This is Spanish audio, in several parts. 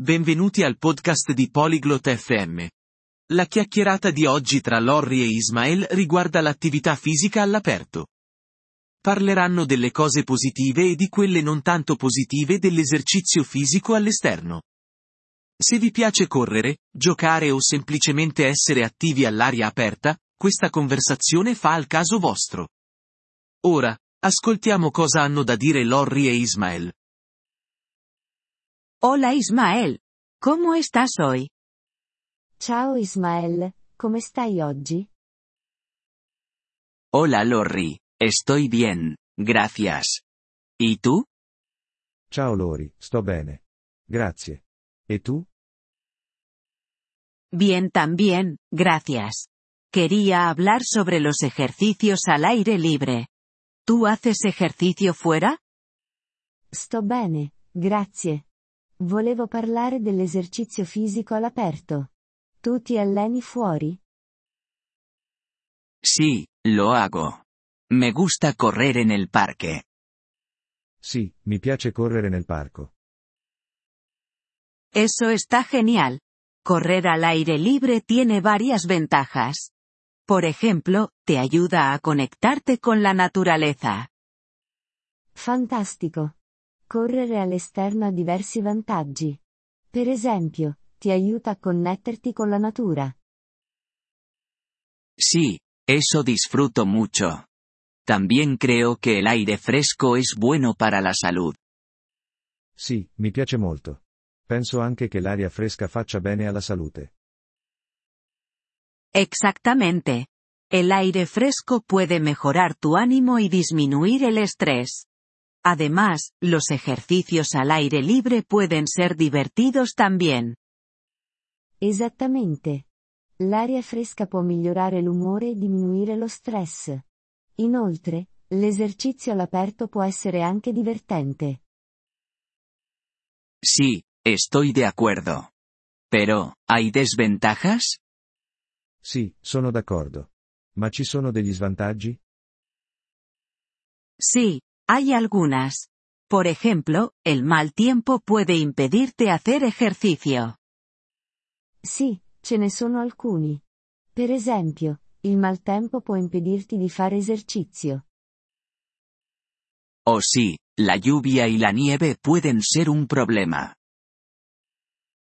Benvenuti al podcast di Polyglot FM. La chiacchierata di oggi tra Lorry e Ismael riguarda l'attività fisica all'aperto. Parleranno delle cose positive e di quelle non tanto positive dell'esercizio fisico all'esterno. Se vi piace correre, giocare o semplicemente essere attivi all'aria aperta, questa conversazione fa al caso vostro. Ora, ascoltiamo cosa hanno da dire Lorry e Ismael. Hola Ismael. ¿Cómo estás hoy? Ciao Ismael, come stai oggi? Hola Lorry, estoy bien, gracias. ¿Y tú? Ciao Lori, sto bene. Grazie. E tu? Bien también, gracias. Quería hablar sobre los ejercicios al aire libre. ¿Tú haces ejercicio fuera? Sto bene, grazie. Volevo parlare dell'esercizio fisico all'aperto. Tu ti alleni fuori? Sí, lo hago. Me gusta correr en el parque. Sì, mi piace correre nel parco. Eso está genial. Correr al aire libre tiene varias ventajas. Por ejemplo, te ayuda a conectarte con la naturaleza. Fantastico. Correre all'esterno ha diversi vantaggi. Per esempio, ti aiuta a connetterti con la natura. Sí, eso disfruto mucho. También creo que el aire fresco es bueno para la salud. Sì, mi piace molto. Penso anche che l'aria fresca faccia bene alla salute. Exactamente. El aire fresco puede mejorar tu ánimo y disminuir el estrés. Además, los ejercicios al aire libre pueden ser divertidos también. Esattamente. L'aria fresca può migliorare l'umore e diminuire lo stress. Inoltre, l'esercizio all'aperto può essere anche divertente. Sí, estoy de acuerdo. Pero, ¿hay desventajas? Sì, sono d'accordo. Ma ci sono degli svantaggi? Sí, hay algunas. Por ejemplo, el mal tiempo puede impedirte hacer ejercicio. Sì, ce ne sono alcuni. Per esempio, il maltempo può impedirti di fare esercizio. O sí, la lluvia y la nieve pueden ser un problema.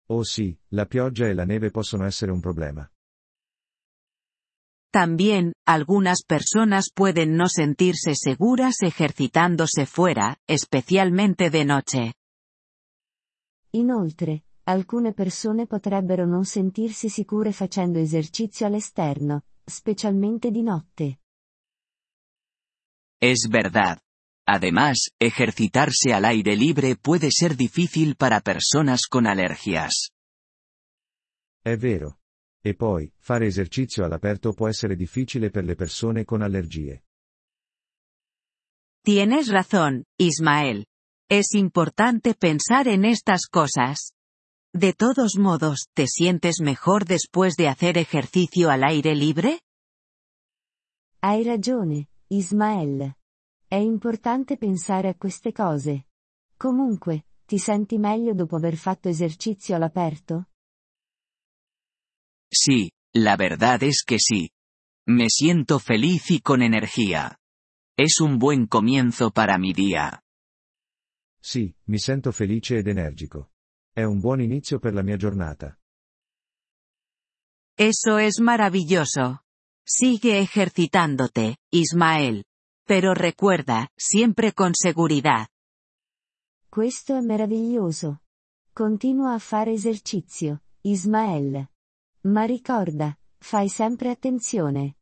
Oh sì, la pioggia e la neve possono essere un problema. También, algunas personas pueden no sentirse seguras ejercitándose fuera, especialmente de noche. Inoltre, alcune persone potrebbero non sentirsi sicure facendo esercizio all'esterno, specialmente di notte. Es verdad. Además, ejercitarse al aire libre puede ser difícil para personas con alergias. È vero. E poi, fare esercizio all'aperto può essere difficile per le persone con allergie. Tienes razón, Ismael. Es importante pensar en estas cosas. De todos modos, ¿te sientes mejor después de hacer ejercicio al aire libre? Hai ragione, Ismael. È importante pensare a queste cose. Comunque, ti senti meglio dopo aver fatto esercizio all'aperto? Sí, la verdad es que sí. Me siento feliz y con energía. Es un buen comienzo para mi día. Sì, mi sento felice ed energico. È un buon inizio per la mia giornata. Eso es maravilloso. Sigue ejercitándote, Ismael. Pero recuerda, siempre con seguridad. Questo è meraviglioso. Continua a fare esercizio, Ismael. Ma ricorda, fai sempre attenzione.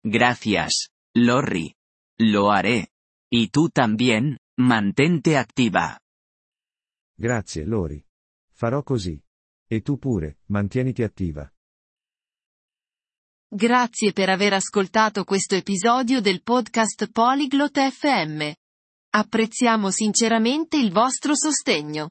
Gracias, Lorry. Lo haré. Y tú también, mantente activa. Grazie, Lori. Farò così. E tu pure, mantieniti attiva. Grazie per aver ascoltato questo episodio del podcast Polyglot FM. Apprezziamo sinceramente il vostro sostegno.